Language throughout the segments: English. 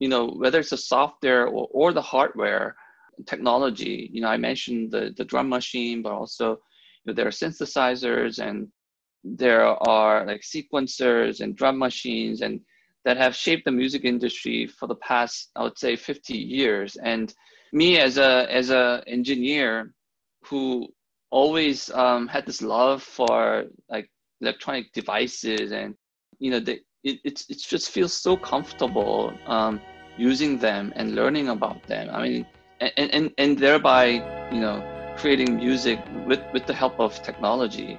you know, whether it's the software or, or the hardware technology, you know, I mentioned the, the drum machine, but also you know, there are synthesizers and there are like sequencers and drum machines and that have shaped the music industry for the past, I would say, 50 years. And me as a as a engineer who always um, had this love for like electronic devices and you know the, it, it's it just feels so comfortable um, using them and learning about them. I mean and, and and thereby you know creating music with with the help of technology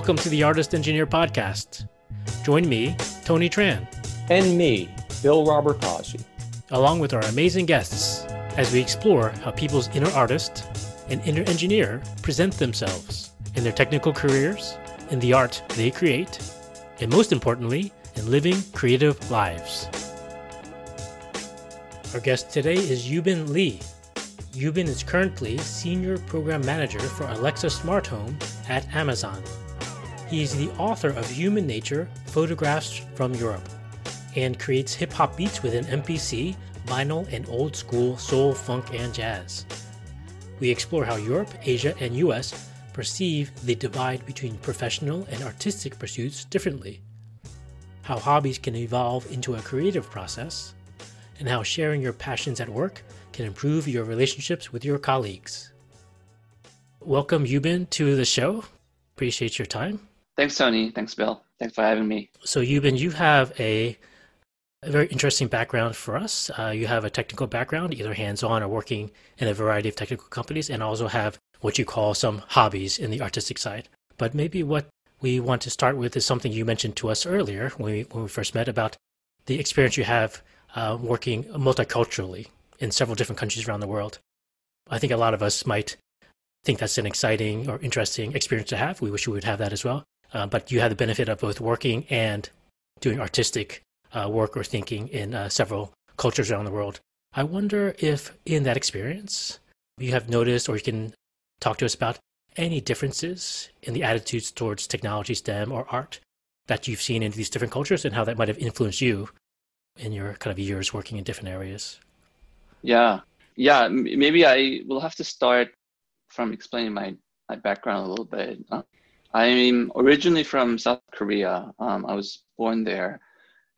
Welcome to the Artist Engineer Podcast. Join me, Tony Tran. And me, Bill Robert Pazzi. Along with our amazing guests, as we explore how people's inner artist and inner engineer present themselves in their technical careers, in the art they create, and most importantly, in living creative lives. Our guest today is Yubin Lee. Yubin is currently Senior Program Manager for Alexa Smart Home at Amazon. He is the author of Human Nature Photographs from Europe and creates hip hop beats within MPC, vinyl, and old school soul, funk, and jazz. We explore how Europe, Asia, and US perceive the divide between professional and artistic pursuits differently, how hobbies can evolve into a creative process, and how sharing your passions at work can improve your relationships with your colleagues. Welcome, Yubin, to the show. Appreciate your time. Thanks, Tony. Thanks, Bill. Thanks for having me. So, Yubin, you have a, a very interesting background for us. Uh, you have a technical background, either hands on or working in a variety of technical companies, and also have what you call some hobbies in the artistic side. But maybe what we want to start with is something you mentioned to us earlier when we, when we first met about the experience you have uh, working multiculturally in several different countries around the world. I think a lot of us might think that's an exciting or interesting experience to have. We wish we would have that as well. Uh, but you have the benefit of both working and doing artistic uh, work or thinking in uh, several cultures around the world. I wonder if in that experience you have noticed or you can talk to us about any differences in the attitudes towards technology, STEM, or art that you've seen in these different cultures and how that might have influenced you in your kind of years working in different areas. Yeah. Yeah. Maybe I will have to start from explaining my, my background a little bit. I'm originally from South Korea. Um, I was born there.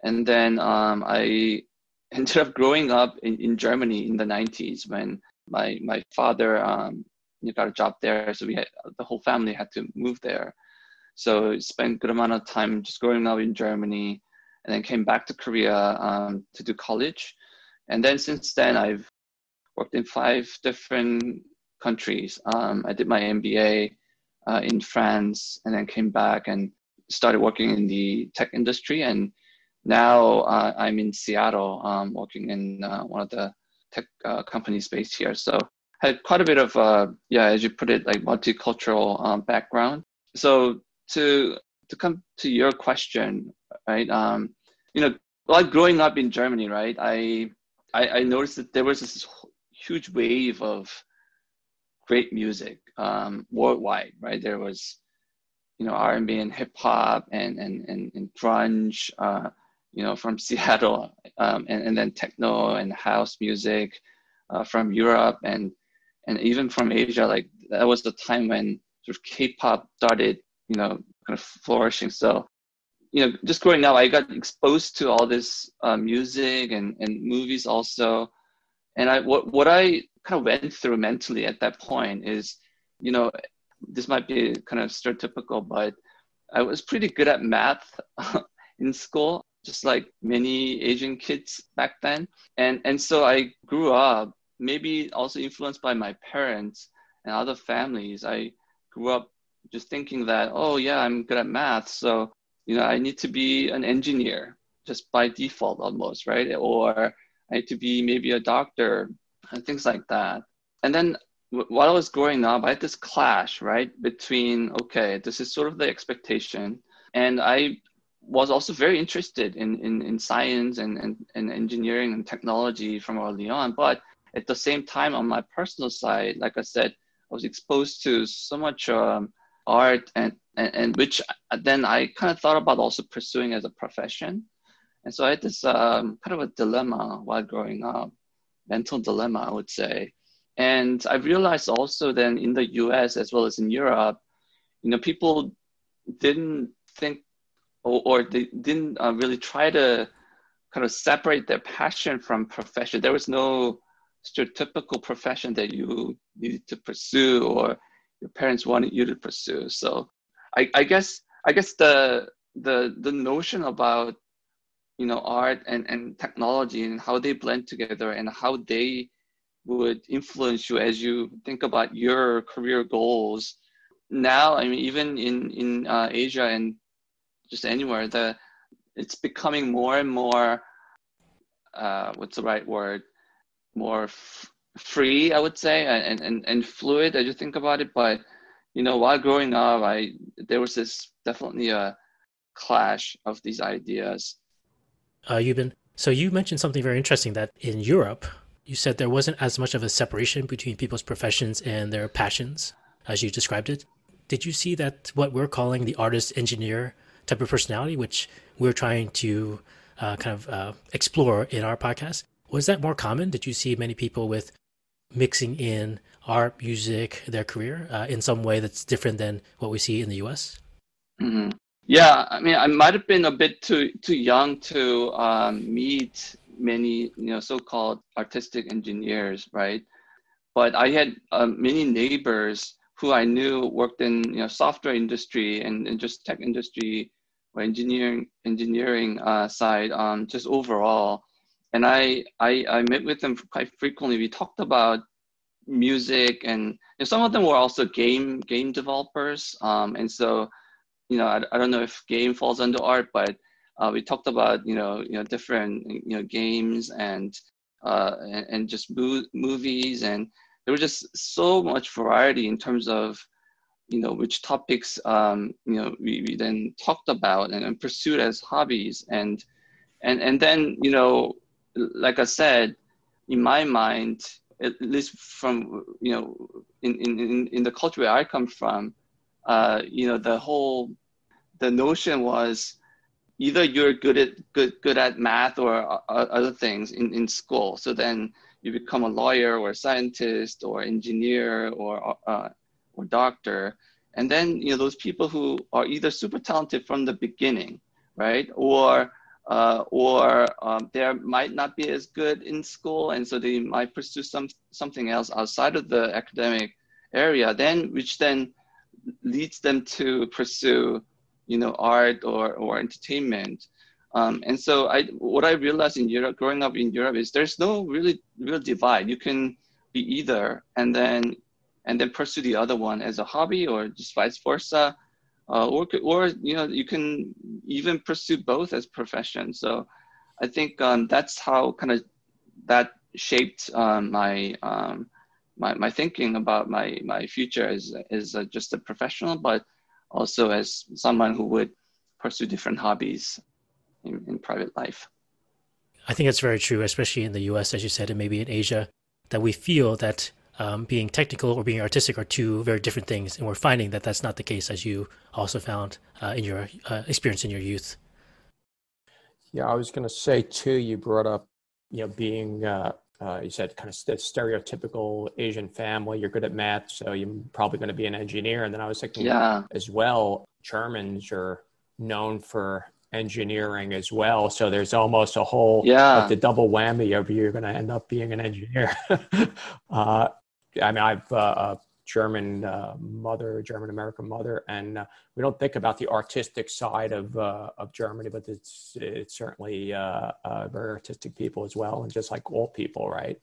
And then um, I ended up growing up in, in Germany in the 90s when my, my father um, got a job there. So we had, the whole family had to move there. So spent a good amount of time just growing up in Germany and then came back to Korea um, to do college. And then since then, I've worked in five different countries. Um, I did my MBA uh, in France and then came back and started working in the tech industry. And now uh, I'm in Seattle um, working in uh, one of the tech uh, companies based here. So I had quite a bit of, uh, yeah, as you put it, like multicultural um, background. So to to come to your question, right? Um, you know, like growing up in Germany, right? I, I, I noticed that there was this huge wave of great music um, worldwide, right? There was, you know, R&B and hip hop and, and, and, and grunge, uh, you know, from Seattle, um, and, and then techno and house music uh, from Europe and, and even from Asia. Like that was the time when sort of K-pop started, you know, kind of flourishing. So, you know, just growing up, I got exposed to all this uh, music and, and movies also. And I, what, what I kind of went through mentally at that point is, you know, this might be kind of stereotypical, but I was pretty good at math in school, just like many Asian kids back then. And and so I grew up, maybe also influenced by my parents and other families. I grew up just thinking that, oh yeah, I'm good at math, so you know, I need to be an engineer just by default almost, right? Or I need to be maybe a doctor and things like that. And then while I was growing up, I had this clash, right, between okay, this is sort of the expectation, and I was also very interested in in, in science and, and, and engineering and technology from early on. But at the same time, on my personal side, like I said, I was exposed to so much um, art and, and, and which then I kind of thought about also pursuing as a profession. And so I had this um, kind of a dilemma while growing up, mental dilemma, I would say and I realized also then in the US as well as in Europe, you know, people didn't think or, or they didn't uh, really try to kind of separate their passion from profession. There was no stereotypical profession that you needed to pursue or your parents wanted you to pursue. So I, I guess I guess the the the notion about you know art and, and technology and how they blend together and how they would influence you as you think about your career goals. Now i mean even in in uh, asia and just anywhere the it's becoming more and more uh, what's the right word? More f- free i would say and, and and fluid as you think about it. But you know while growing up i there was this definitely a clash of these ideas uh, been so you mentioned something very interesting that in europe you said there wasn't as much of a separation between people's professions and their passions as you described it. Did you see that what we're calling the artist engineer type of personality, which we're trying to uh, kind of uh, explore in our podcast, was that more common? Did you see many people with mixing in art, music, their career uh, in some way that's different than what we see in the U.S.? Mm-hmm. Yeah, I mean, I might have been a bit too too young to um, meet many you know so-called artistic engineers, right? But I had um, many neighbors who I knew worked in you know software industry and, and just tech industry or engineering engineering uh, side um, just overall. And I, I I met with them quite frequently. We talked about music and know, some of them were also game game developers. Um, and so you know I, I don't know if game falls under art, but uh, we talked about you know you know different you know games and uh, and, and just mo- movies and there was just so much variety in terms of you know which topics um, you know we, we then talked about and, and pursued as hobbies. And and and then you know like I said in my mind at least from you know in in in the culture where I come from uh, you know the whole the notion was either you're good at good good at math or uh, other things in, in school. So then you become a lawyer or a scientist or engineer or uh, or doctor. And then you know those people who are either super talented from the beginning right? Or uh, or um, they might not be as good in school and so they might pursue some something else outside of the academic area then which then leads them to pursue you know, art or, or entertainment. Um, and so I, what I realized in Europe, growing up in Europe, is there's no really real divide. You can be either, and then and then pursue the other one as a hobby, or just vice versa, uh, or or you know you can even pursue both as profession. So I think um, that's how kind of that shaped um, my um, my my thinking about my my future as as just a professional, but also as someone who would pursue different hobbies in, in private life. I think that's very true, especially in the US, as you said, and maybe in Asia, that we feel that um, being technical or being artistic are two very different things. And we're finding that that's not the case, as you also found uh, in your uh, experience in your youth. Yeah, I was going to say too, you brought up, you know, being uh, uh, you said kind of stereotypical Asian family. You're good at math, so you're probably going to be an engineer. And then I was thinking, yeah. as well, Germans are known for engineering as well. So there's almost a whole yeah like the double whammy of you're going to end up being an engineer. uh, I mean, I've uh, German uh, mother, German American mother, and uh, we don't think about the artistic side of uh, of Germany, but it's it's certainly uh, uh, very artistic people as well, and just like all people, right?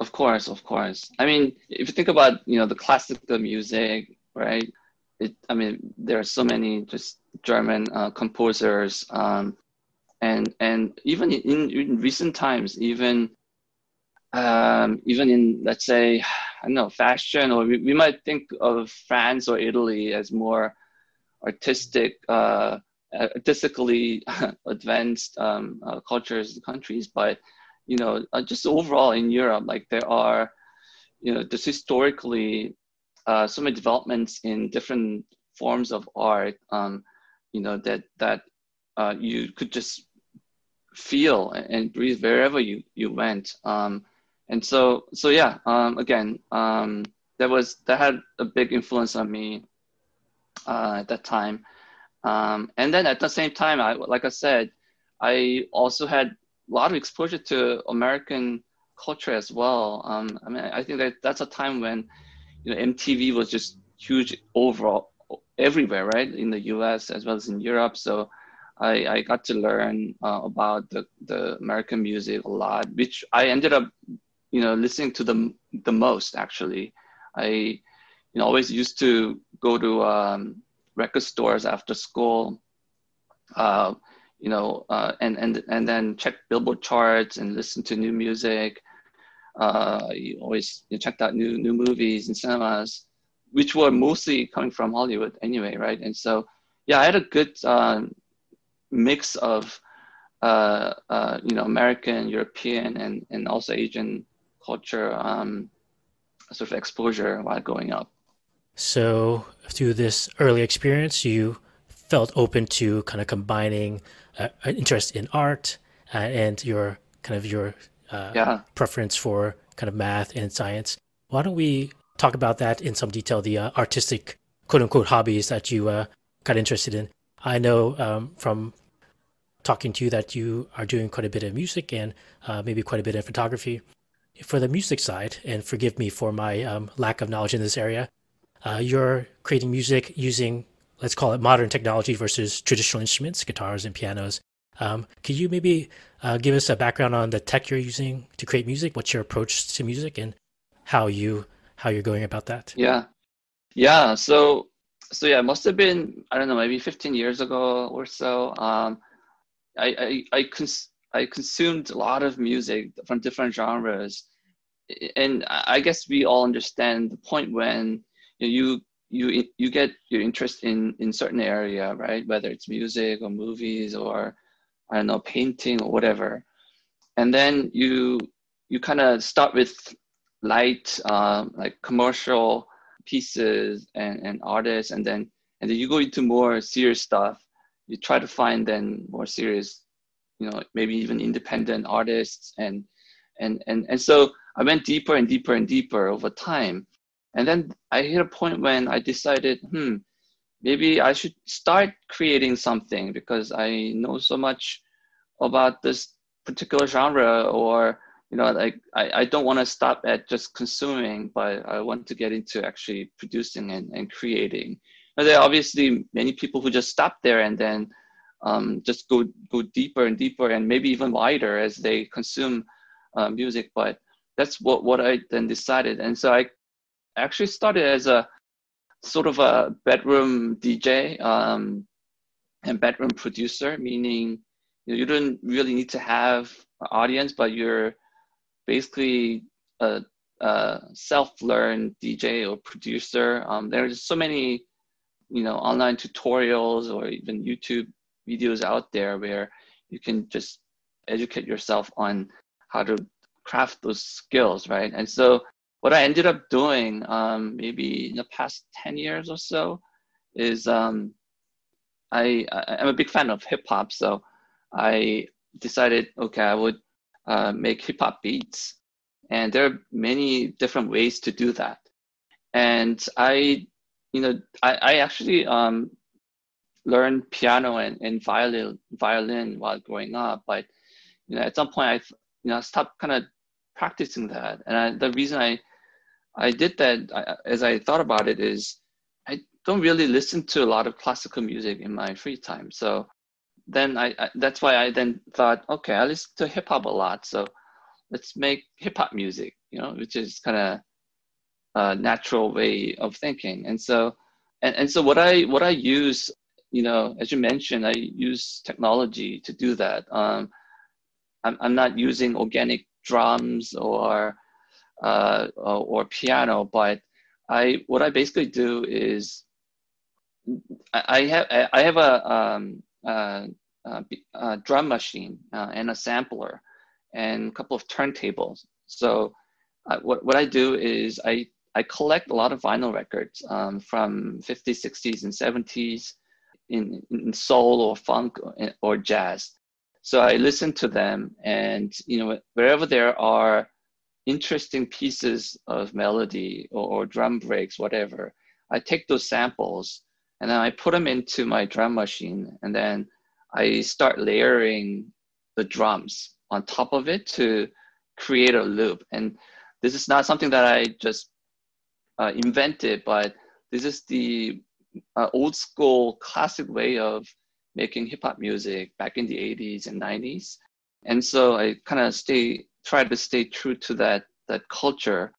Of course, of course. I mean, if you think about you know the classical music, right? It, I mean, there are so many just German uh, composers, um, and and even in, in recent times, even um, even in let's say I don't know fashion, or we, we might think of France or Italy as more artistic, uh, artistically advanced um, uh, cultures countries, but you know, uh, just overall in Europe, like there are, you know, just historically uh, so many developments in different forms of art, um, you know, that that uh, you could just feel and breathe wherever you you went. Um, and so so yeah, um, again, um, that was that had a big influence on me uh, at that time. Um, and then at the same time, I like I said, I also had a lot of exposure to American culture as well. Um, I mean, I think that that's a time when you know MTV was just huge overall everywhere, right? In the U.S. as well as in Europe. So I, I got to learn uh, about the, the American music a lot, which I ended up, you know, listening to the the most actually. I, you know, always used to go to um, record stores after school, uh, you know, uh, and and and then check Billboard charts and listen to new music. Uh, you always you checked out new new movies and cinemas, which were mostly coming from Hollywood anyway, right? And so, yeah, I had a good um, mix of uh, uh, you know American, European, and and also Asian culture um, sort of exposure while growing up. So through this early experience, you felt open to kind of combining uh, an interest in art uh, and your kind of your uh, yeah. preference for kind of math and science. Why don't we talk about that in some detail? The uh, artistic quote unquote hobbies that you uh, got interested in. I know um, from talking to you that you are doing quite a bit of music and uh, maybe quite a bit of photography. For the music side, and forgive me for my um, lack of knowledge in this area, uh, you're creating music using, let's call it modern technology versus traditional instruments, guitars and pianos. Um, could you maybe uh, give us a background on the tech you're using to create music? What's your approach to music, and how you how you're going about that? Yeah, yeah. So so yeah, it must have been I don't know maybe 15 years ago or so. Um, I I I, cons- I consumed a lot of music from different genres, and I guess we all understand the point when you you you get your interest in in certain area, right? Whether it's music or movies or I don't know painting or whatever, and then you you kind of start with light um, like commercial pieces and, and artists. And then and then you go into more serious stuff. You try to find then more serious you know maybe even independent artists and and and and so i went deeper and deeper and deeper over time. And then i hit a point when i decided hmm maybe i should start creating something because i know so much about this particular genre or you know like i, I don't want to stop at just consuming but i want to get into actually producing and, and creating. Now, there are obviously many people who just stop there and then um, just go go deeper and deeper and maybe even wider as they consume uh, music but that's what what i then decided and so i actually started as a sort of a bedroom dj um, and bedroom producer meaning you, don't really need to have an audience but you're basically a, a self-learned DJ or producer. Um, there's so many, you know, online tutorials or even YouTube videos out there where you can just educate yourself on how to craft those skills, right? And so what I ended up doing, um, maybe in the past 10 years or so, is um, I, I'm a big fan of hip hop. So I decided, okay, I would uh, make hip hop beats. And there are many different ways to do that. And I, you know, I, I actually um, learned piano and, and violin, violin while growing up. But, you know, at some point I, you know, stopped kind of practicing that. And I, the reason I, I did that I, as I thought about it is I don't really listen to a lot of classical music in my free time. So then I, I, that's why I then thought, okay, I listen to hip hop a lot, so let's make hip hop music, you know, which is kind of a natural way of thinking. And so, and, and so what I what I use, you know, as you mentioned, I use technology to do that. Um, I'm I'm not using organic drums or uh, or piano, but I what I basically do is I have I have a, um, a, a drum machine uh, and a sampler and a couple of turntables. So uh, what what I do is I I collect a lot of vinyl records um, from 50s, 60s, and 70s in, in soul or funk or, or jazz. So I listen to them, and you know wherever there are interesting pieces of melody or, or drum breaks, whatever, I take those samples and then I put them into my drum machine, and then I start layering the drums on top of it to create a loop. And this is not something that I just uh, invented, but this is the uh, old school classic way of making hip hop music back in the 80s and 90s. And so I kind of stay try to stay true to that that culture.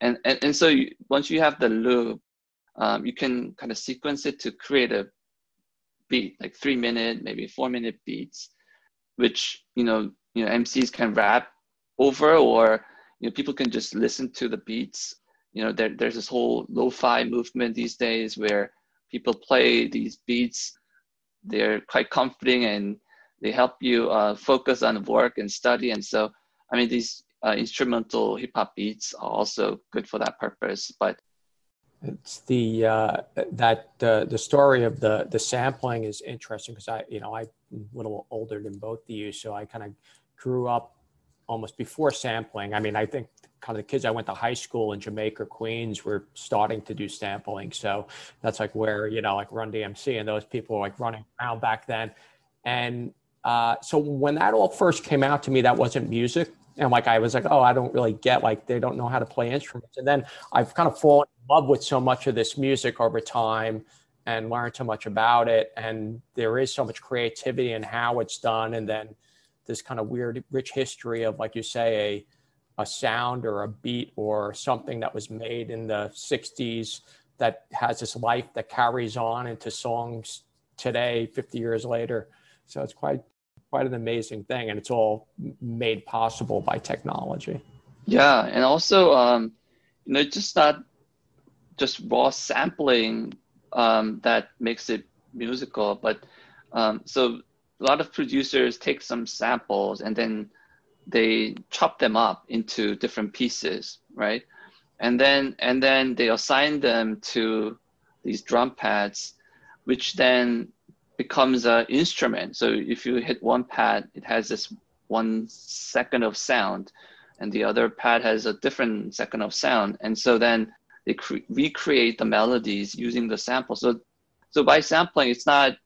And and, and so you, once you have the loop, um, you can kind of sequence it to create a beat, like three minute, maybe four minute beats, which you know you know MCs can rap over, or you know people can just listen to the beats. You know there, there's this whole lo-fi movement these days where people play these beats. They're quite comforting and they help you uh, focus on work and study. And so, I mean, these uh, instrumental hip hop beats are also good for that purpose. But it's the uh, that uh, the story of the the sampling is interesting because I you know I'm a little older than both of you, so I kind of grew up almost before sampling. I mean, I think kind of the kids I went to high school in Jamaica, Queens, were starting to do sampling. So that's like where you know like Run DMC and those people were like running around back then. And uh, so when that all first came out to me, that wasn't music and like I was like, oh, I don't really get like they don't know how to play instruments. And then I've kind of fallen in love with so much of this music over time and learned so much about it. And there is so much creativity in how it's done. And then this kind of weird, rich history of, like you say, a, a sound or a beat or something that was made in the 60s that has this life that carries on into songs today, 50 years later. So it's quite quite an amazing thing, and it's all made possible by technology. Yeah, and also, um, you know, just not just raw sampling um, that makes it musical, but um, so a lot of producers take some samples and then they chop them up into different pieces, right? And then and then they assign them to these drum pads, which then becomes an instrument. So if you hit one pad, it has this one second of sound, and the other pad has a different second of sound. And so then they cre- recreate the melodies using the sample. So, so by sampling, it's not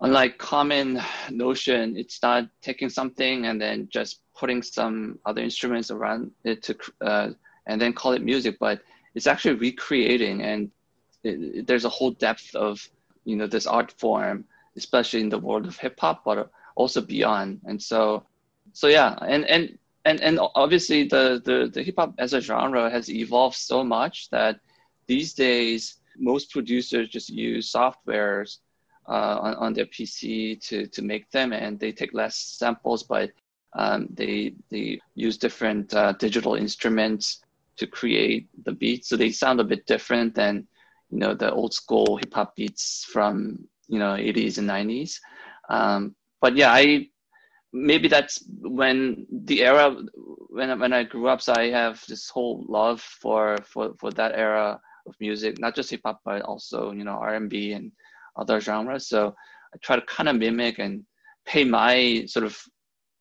unlike common notion. It's not taking something and then just putting some other instruments around it to uh, and then call it music, but it's actually recreating and it, it, there's a whole depth of you know this art form especially in the world of hip hop but also beyond and so so yeah and and and and obviously the the, the hip hop as a genre has evolved so much that these days most producers just use softwares uh, on, on their PC to to make them and they take less samples but um, they they use different uh, digital instruments to create the beats. So they sound a bit different than you know the old school hip hop beats from you know 80s and 90s um, but yeah i maybe that's when the era when when i grew up so i have this whole love for for for that era of music not just hip hop but also you know r&b and other genres so i try to kind of mimic and pay my sort of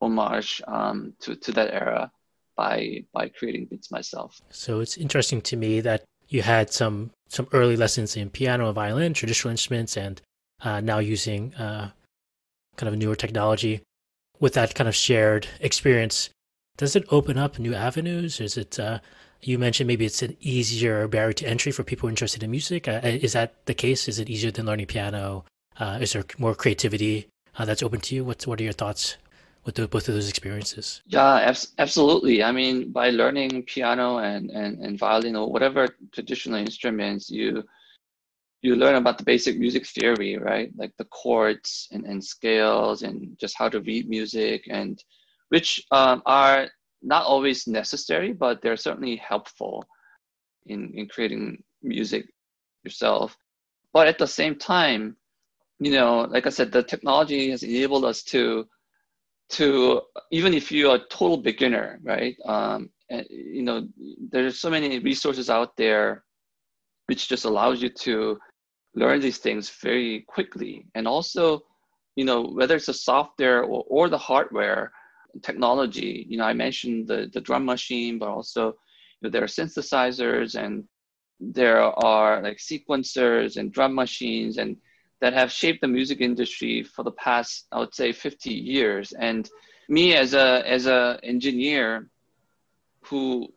homage um, to to that era by by creating beats myself so it's interesting to me that you had some some early lessons in piano and violin, traditional instruments, and uh, now using uh, kind of newer technology. With that kind of shared experience, does it open up new avenues? Is it uh, you mentioned maybe it's an easier barrier to entry for people interested in music? Uh, is that the case? Is it easier than learning piano? Uh, is there more creativity uh, that's open to you? What's what are your thoughts? with the, both of those experiences? Yeah, absolutely. I mean, by learning piano and, and, and violin or whatever traditional instruments, you you learn about the basic music theory, right? Like the chords and, and scales and just how to read music and which um, are not always necessary, but they're certainly helpful in, in creating music yourself. But at the same time, you know, like I said, the technology has enabled us to to even if you're a total beginner, right? Um, and, you know, there's so many resources out there which just allows you to learn these things very quickly. And also, you know, whether it's the software or, or the hardware technology, you know, I mentioned the, the drum machine, but also you know, there are synthesizers and there are like sequencers and drum machines and that have shaped the music industry for the past, I would say, 50 years. And me as a as a engineer who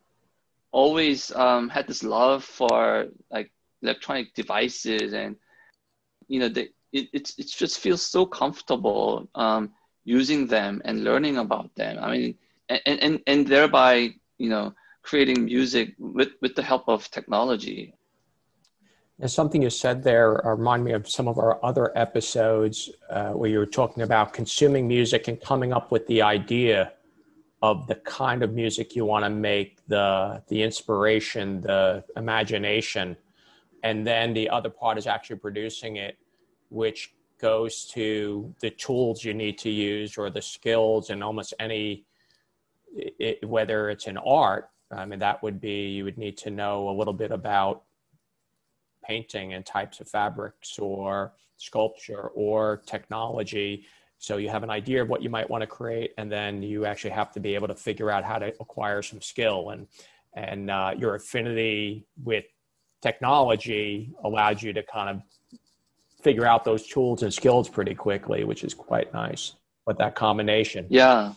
always um, had this love for like electronic devices and you know the, it it's it just feels so comfortable um, using them and learning about them. I mean and and, and thereby you know creating music with with the help of technology. And something you said there uh, remind me of some of our other episodes uh, where you were talking about consuming music and coming up with the idea of the kind of music you want to make, the the inspiration, the imagination, and then the other part is actually producing it, which goes to the tools you need to use or the skills and almost any it, whether it's an art i mean that would be you would need to know a little bit about painting and types of fabrics or sculpture or technology so you have an idea of what you might want to create, and then you actually have to be able to figure out how to acquire some skill. And and uh, your affinity with technology allows you to kind of figure out those tools and skills pretty quickly, which is quite nice. But that combination, yeah,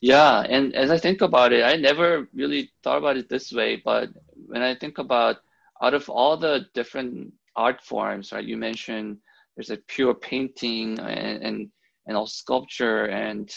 yeah. And as I think about it, I never really thought about it this way. But when I think about out of all the different art forms, right? You mentioned there's a pure painting and and, and all sculpture and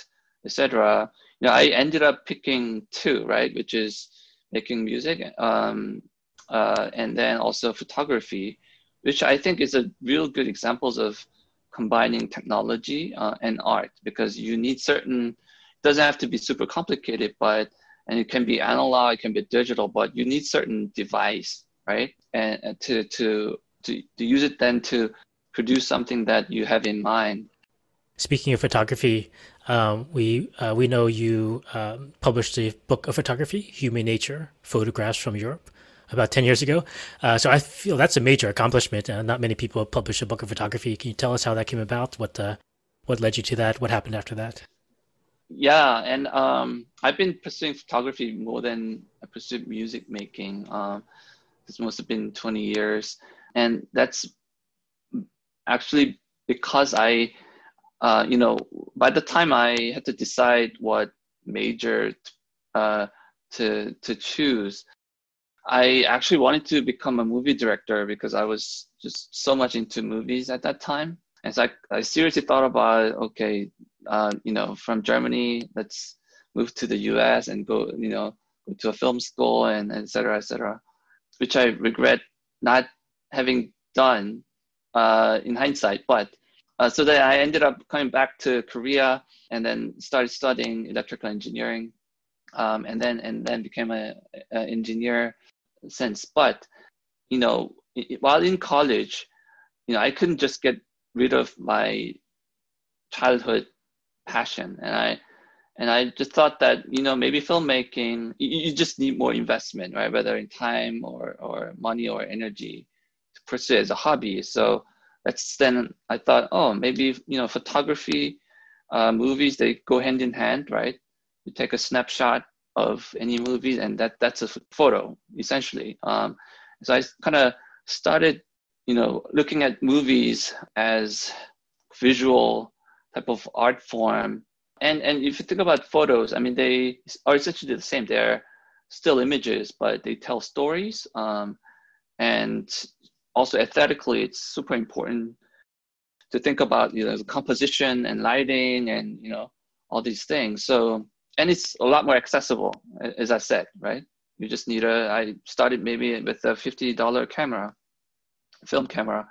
etc. You know, I ended up picking two, right, which is making music, um, uh, and then also photography, which I think is a real good examples of combining technology uh, and art because you need certain. It doesn't have to be super complicated, but and it can be analog, it can be digital, but you need certain device, right, and, and to to to to use it then to produce something that you have in mind. Speaking of photography, um, we uh, we know you um, published a book of photography, Human Nature: Photographs from Europe, about ten years ago. Uh, so I feel that's a major accomplishment. Uh, not many people have published a book of photography. Can you tell us how that came about? What uh, what led you to that? What happened after that? Yeah, and um, I've been pursuing photography more than I pursued music making. Um, this must have been twenty years, and that's actually because I, uh, you know, by the time I had to decide what major uh, to to choose, I actually wanted to become a movie director because I was just so much into movies at that time. And so I, I seriously thought about, okay, uh, you know, from Germany, let's move to the US and go, you know, go to a film school and et cetera, et cetera, which I regret not having done uh, in hindsight. But uh, so then I ended up coming back to Korea and then started studying electrical engineering, um, and then and then became a, a, engineer since. But you know, while in college, you know, I couldn't just get rid of my childhood passion, and I and I just thought that you know maybe filmmaking you, you just need more investment, right? Whether in time or or money or energy to pursue as a hobby. So that's then I thought, oh, maybe you know, photography, uh, movies they go hand in hand, right? You take a snapshot of any movie, and that that's a photo essentially. Um, so I kind of started, you know, looking at movies as visual type of art form. And and if you think about photos, I mean, they are essentially the same. They're still images, but they tell stories. Um, and also aesthetically, it's super important to think about you know the composition and lighting and you know all these things. So and it's a lot more accessible, as I said, right? You just need a. I started maybe with a fifty dollar camera, film camera.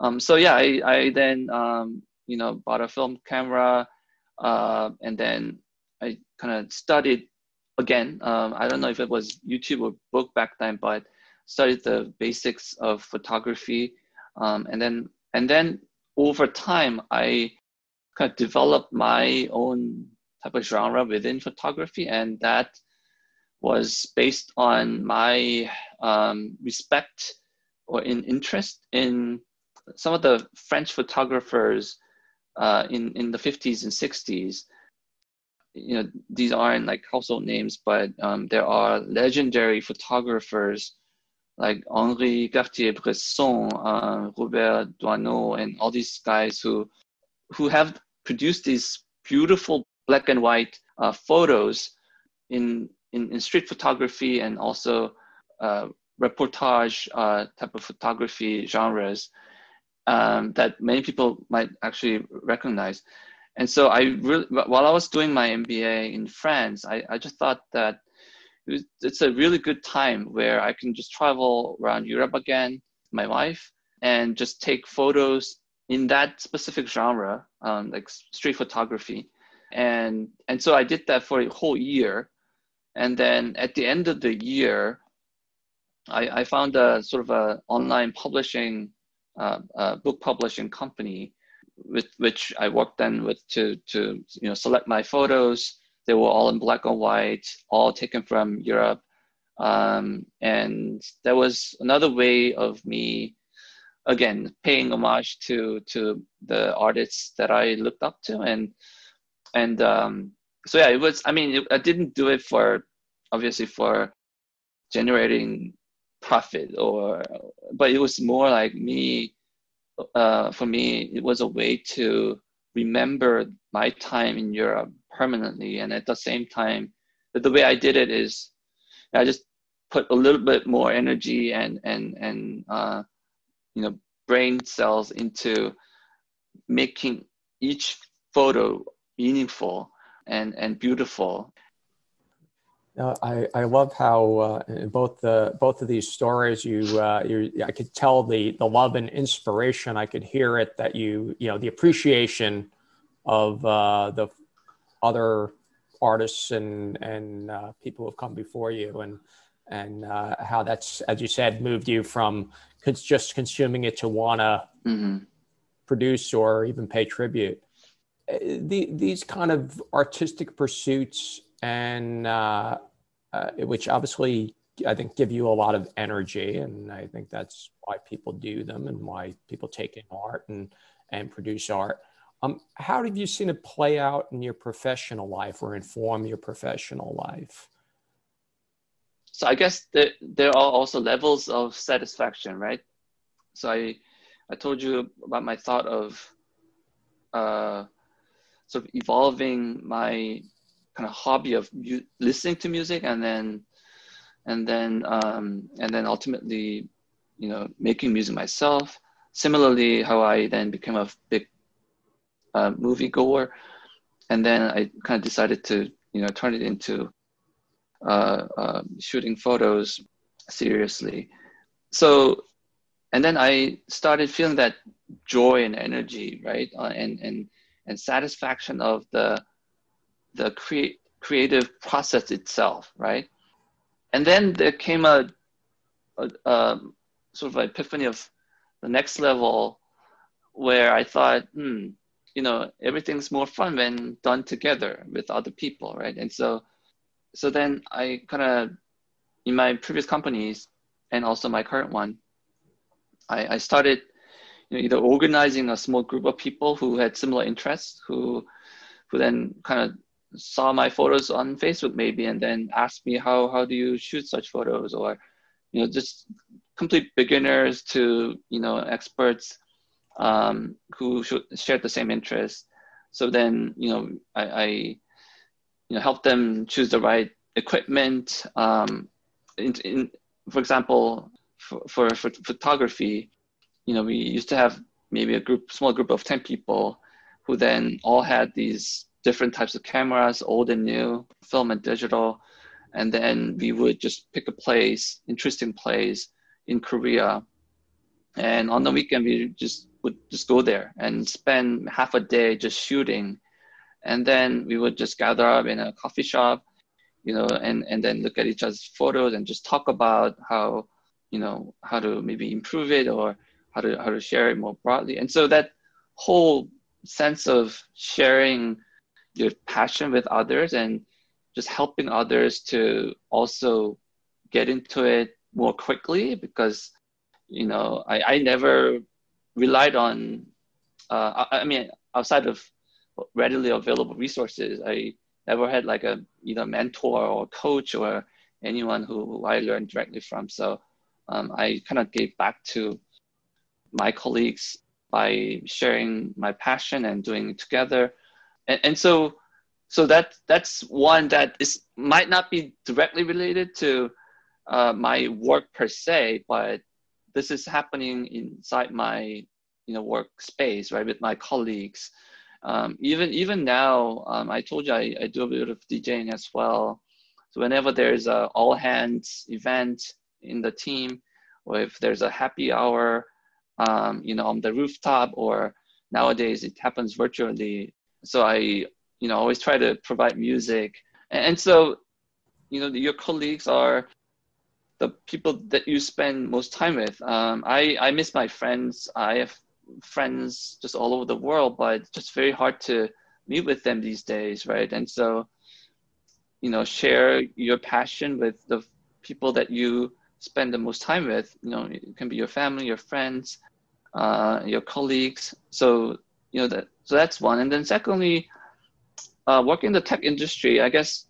Um, so yeah, I I then um, you know bought a film camera, uh, and then I kind of studied again. Um, I don't know if it was YouTube or book back then, but studied the basics of photography, um, and then and then over time I kind of developed my own type of genre within photography, and that was based on my um, respect or in interest in some of the French photographers uh, in in the 50s and 60s. You know, these aren't like household names, but um, there are legendary photographers like Henri Cartier-Bresson, uh, Robert Doisneau, and all these guys who who have produced these beautiful black and white uh, photos in, in, in street photography and also uh, reportage uh, type of photography genres um, that many people might actually recognize. And so I really, while I was doing my MBA in France, I, I just thought that it was, it's a really good time where I can just travel around Europe again, my wife, and just take photos in that specific genre, um, like street photography. And, and so I did that for a whole year. And then at the end of the year, I, I found a sort of a online publishing, uh, book publishing company with which I worked then with to, to you know, select my photos. They were all in black and white, all taken from Europe. Um, and that was another way of me again paying homage to to the artists that I looked up to and and um, so yeah it was I mean it, I didn't do it for obviously for generating profit or but it was more like me uh, for me it was a way to remember my time in Europe permanently. And at the same time the way I did it is I just put a little bit more energy and and and uh, you know brain cells into making each photo meaningful and and beautiful no, I, I love how uh, in both the both of these stories you uh, you I could tell the the love and inspiration I could hear it that you you know the appreciation of uh, the other artists and and uh, people who have come before you and and uh, how that's as you said moved you from just consuming it to want to mm-hmm. produce or even pay tribute. Uh, the, these kind of artistic pursuits and uh, uh, which obviously I think give you a lot of energy, and I think that's why people do them and why people take in art and and produce art. Um, how have you seen it play out in your professional life or inform your professional life? so I guess there, there are also levels of satisfaction, right? So I, I told you about my thought of uh, sort of evolving my kind of hobby of mu- listening to music and then and then um, and then ultimately you know making music myself. Similarly how i then became a big uh, movie goer. And then i kind of decided to you know turn it into uh, uh, shooting photos seriously. So, and then I started feeling that joy and energy, right, uh, and and and satisfaction of the the create creative process itself, right. And then there came a, a, a sort of epiphany of the next level, where I thought, hmm, you know, everything's more fun when done together with other people, right? And so so then I kind of, in my previous companies and also my current one, I, I started you know, either organizing a small group of people who had similar interests, who, who then kind of saw my photos on Facebook maybe, and then asked me how how do you shoot such photos, or you know just complete beginners to you know experts um, who shared the same interest. So then you know I, I you know help them choose the right equipment um, in, in, for example for, for, for, photography you know we used to have maybe a group small group of 10 people who then all had these different types of cameras old and new film and digital. And then we would just pick a place interesting place in korea. And on the mm-hmm. weekend we just would just go there and spend half a day just shooting. And then we would just gather up in a coffee shop, you know, and and then look at each other's photos and just talk about how, you know, how to maybe improve it or how to how to share it more broadly. And so that whole sense of sharing your passion with others and just helping others to also get into it more quickly because you know I, I never relied on uh, I, I mean outside of readily available resources I never had like a either mentor or coach or anyone who I learned directly from so um, I kind of gave back to my colleagues by sharing my passion and doing it together and, and so so that that's one that is might not be directly related to uh, my work per se, but this is happening inside my you know workspace, right, with my colleagues. Um, even even now, um, I told you I, I do a bit of DJing as well. So whenever there's a all hands event in the team, or if there's a happy hour, um, you know, on the rooftop, or nowadays it happens virtually. So I you know always try to provide music. And so you know your colleagues are the people that you spend most time with. Um, i i miss my friends. I have friends just all over the world but it's just very hard to meet with them these days right? And so you know share your passion with the people that you spend the most time with you know it can be your family your friends uh, your colleagues so you know that so that's one and then secondly uh, working in the tech industry, I guess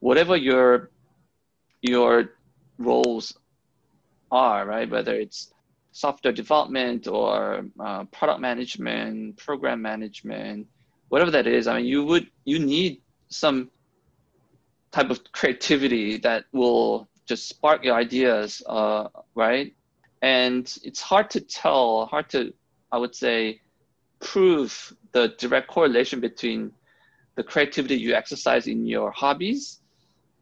whatever your your roles are, right? Whether it's software development or uh, product management, program management, whatever that is. I mean, you would you need some type of creativity that will just spark your ideas, uh, right? And it's hard to tell, hard to, I would say, prove the direct correlation between the creativity you exercise in your hobbies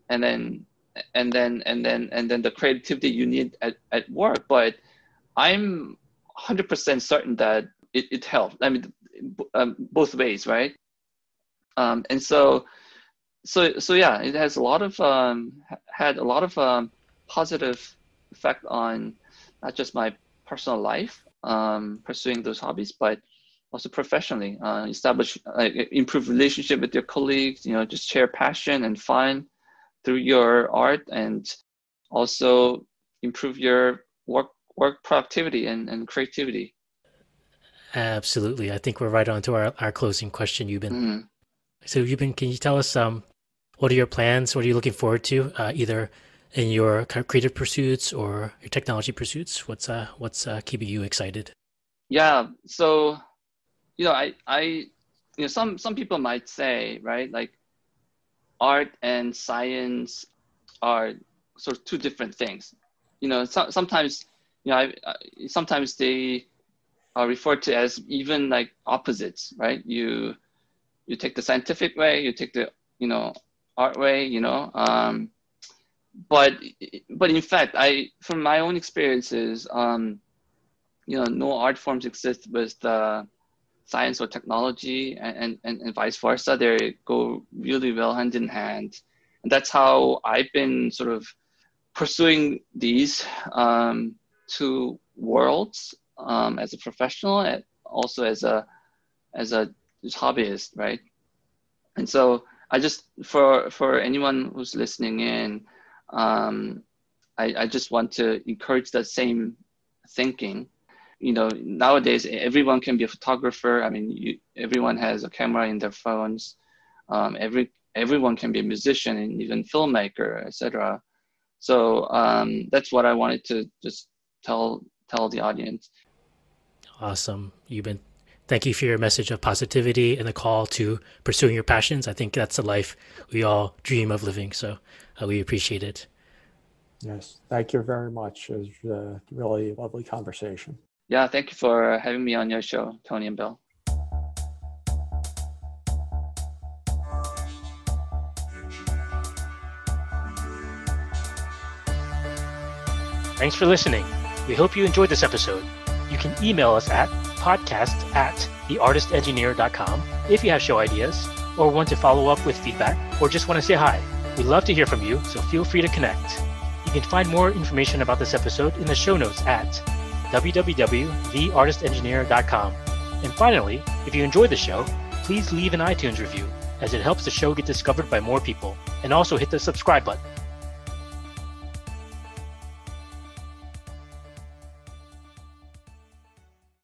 and then and then and then and then the creativity you need at, at work. But i'm 100% certain that it, it helped i mean um, both ways right? Um, and so so so yeah it has a lot of um, had a lot of um, positive effect on not just my personal life um, pursuing those hobbies but also professionally uh, establish uh, improve relationship with your colleagues you know just share passion and fun through your art and also improve your work work productivity and, and creativity. Absolutely. I think we're right on to our, our closing question Yubin mm. So Yubin can you tell us um what are your plans what are you looking forward to uh, either in your creative pursuits or your technology pursuits what's uh what's uh, keeping you excited yeah so you know, I, I, you know, some some people might say, right, like art and science are sort of two different things. You know, so, sometimes, you know, I, I, sometimes they are referred to as even like opposites, right? You you take the scientific way, you take the you know art way, you know. Um, but but in fact, I from my own experiences, um, you know, no art forms exist with the science or technology and, and, and vice versa. They go really well hand in hand. And that's how I've been sort of pursuing these um, two worlds um, as a professional and also as a as a hobbyist, right? And so I just for for anyone who's listening in, um, I, I just want to encourage that same thinking. You know nowadays everyone can be a photographer. I mean you, everyone has a camera in their phones. Um, every everyone can be a musician and even filmmaker etc so um, that's what i wanted to just tell tell the audience. Awesome. Yubin thank you for your message of positivity and the call to pursuing your passions i think that's the life we all dream of living so uh, we appreciate it yes thank you very much it was a really lovely conversation yeah, thank you for having me on your show, Tony and Bill. Thanks for listening. We hope you enjoyed this episode. You can email us at podcast at theartistengineer.com if you have show ideas or want to follow up with feedback, or just want to say hi, we'd love to hear from you, so feel free to connect. You can find more information about this episode in the show notes at www.theartistengineer.com. And finally, if you enjoyed the show, please leave an iTunes review as it helps the show get discovered by more people. And also hit the subscribe button.